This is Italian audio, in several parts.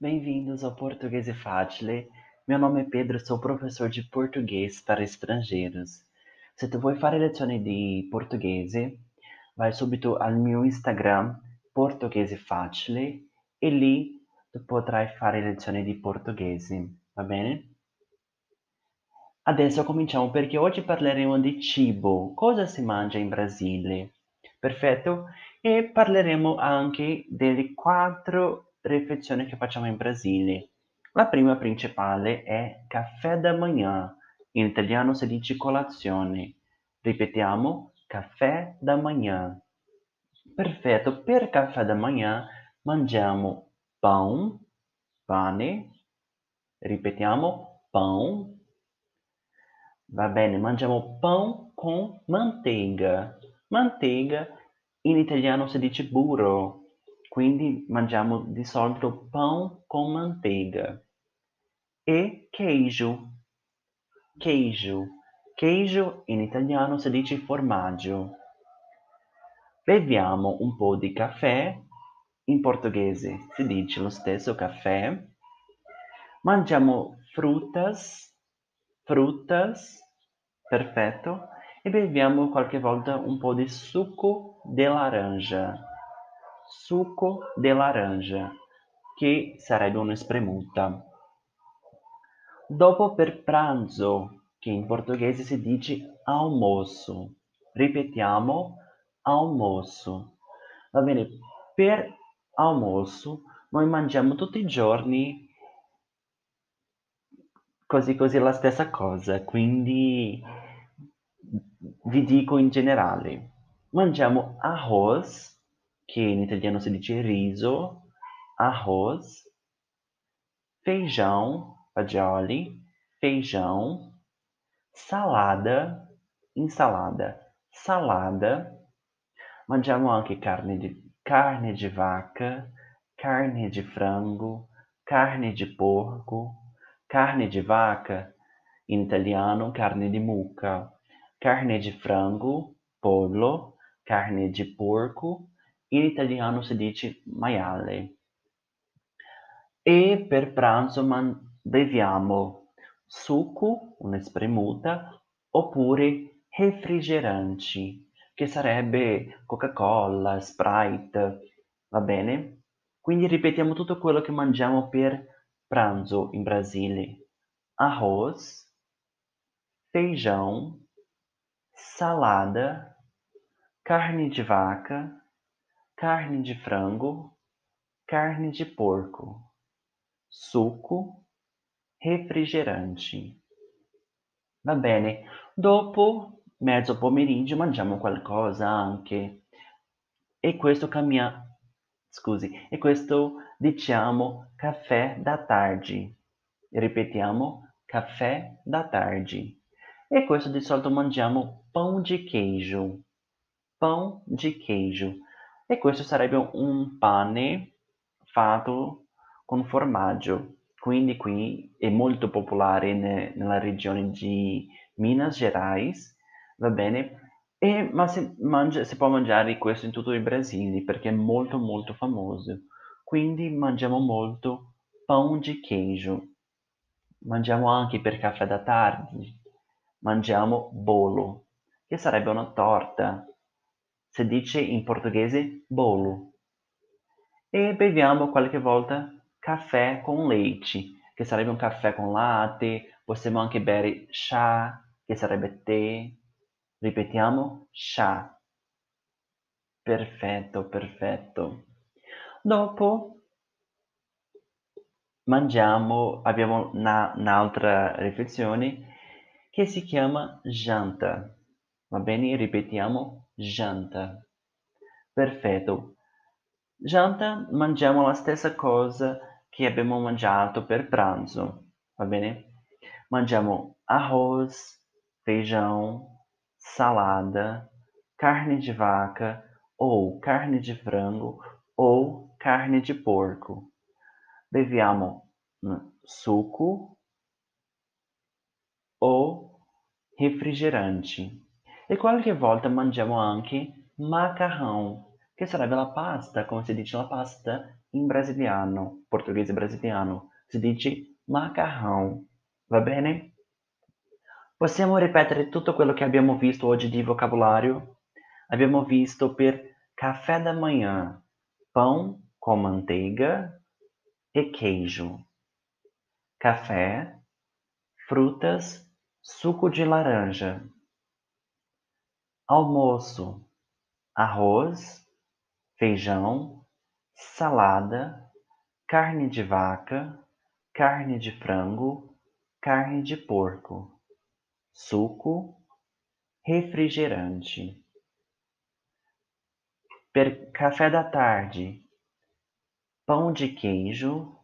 Bem-vindos ao Português é Facile. Meu nome é Pedro, sou professor de português para estrangeiros. Se tu vuoi fare lezioni di portoghese, vai subito al mio Instagram Portoghese Facile e lì tu potrai fare lezioni di portoghese, va bene? Adesso cominciamo perché oggi parleremo di cibo, cosa si mangia in Brasile. Perfetto? E parleremo anche delle quattro riflessioni che facciamo in Brasile. La prima principale è caffè da manhã. In italiano si dice colazione. Ripetiamo, caffè da manhã. Perfetto, per caffè da manhã mangiamo pão, pane, ripetiamo, pão. Va bene, mangiamo pão com manteiga. Manteiga in italiano si dice burro, quindi mangiamo di solito pão com manteiga. E queijo. Queijo. Queijo in italiano si dice formaggio. Beviamo un po' di caffè, in portoghese si dice lo stesso caffè. Mangiamo frutas, frutas, perfetto, e beviamo qualche volta un po' di succo di laranja. Succo di laranja, che sarebbe una spremuta. Dopo per pranzo, che in portoghese si dice almoço. Ripetiamo, almoço. Va bene, per almoço noi mangiamo tutti i giorni così così la stessa cosa, quindi vi dico in generale. Mangiamo arroz, che in italiano si dice riso, arroz, feijão, fagioli, feijão, salada, insalada, salada. Mangiamo anche carne di, carne de vaca, carne de frango, carne de porco, carne de vaca, in italiano carne di mucca, carne de frango, pollo, carne de porco, in italiano si dice maiale. E per pranzo man- beviamo succo, una spremuta, oppure refrigeranti, che sarebbe Coca-Cola, Sprite, va bene? Quindi ripetiamo tutto quello che mangiamo per pranzo in Brasile: arroz, feijão, salada, carne de vaca, carne de frango, carne de porco, succo, refrigerante. Va bene, dopo mezzo pomeriggio mangiamo qualcosa anche. E questo cambia, scusi, e questo diciamo caffè da tarde. Ripetiamo, caffè da tarde. E questo di solito mangiamo pão de queijo. Pão de queijo. E questo sarebbe un pane fatto con formaggio. Quindi qui è molto popolare ne- nella regione di Minas Gerais, va bene? E, ma si, mangia, si può mangiare questo in tutto il Brasile perché è molto molto famoso. Quindi mangiamo molto pão de queijo. Mangiamo anche per caffè da tardi, mangiamo bolo, che sarebbe una torta. Si dice in portoghese bolo. E beviamo qualche volta caffè con leite, che sarebbe un caffè con latte. Possiamo anche bere chá, che sarebbe tè. Ripetiamo, chá. Perfetto, perfetto. Dopo mangiamo, abbiamo una, un'altra riflessione che si chiama janta. Va bene? Ripetiamo, janta. Perfetto. Janta mangiamo la stessa cosa che abbiamo mangiato per pranzo, va bene? Mangiamo arroz, feijão, salada, carne de vaca ou carne de frango ou carne de porco. Beviamo succo o refrigerante. E qualche volta mangiamo anche macarrão, che sarebbe la pasta, come si dice la pasta in brasiliano, portoghese brasiliano, si dice macarrão, va bene? Possiamo ripetere tutto quello che abbiamo visto oggi di vocabolario? Abbiamo visto per café da manhã, pão com manteiga e queijo. Café, frutas, suco de laranja. Almoço, arroz, feijão, salada, carne de vaca, carne de frango, carne de porco suco, refrigerante. Per café da tarde, pão de queijo,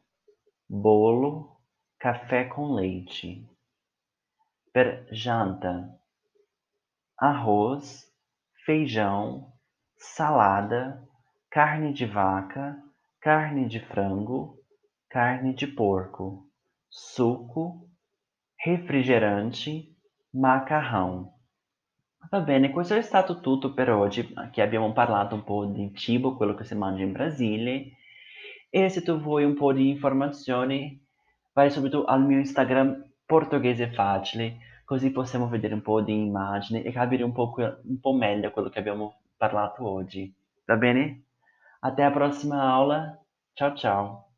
bolo, café com leite. Per janta, arroz, feijão, salada, carne de vaca, carne de frango, carne de porco, suco, refrigerante Macarrão. Va bene, questo è stato tutto per oggi, che abbiamo parlato un po' di cibo, quello che si mangia in Brasile. E se tu vuoi un po' di informazioni, vai subito al mio Instagram Portoghese Facile, così possiamo vedere un po' di immagini e capire un po', un po' meglio quello che abbiamo parlato oggi. Va bene? Até a prossima aula. Ciao ciao.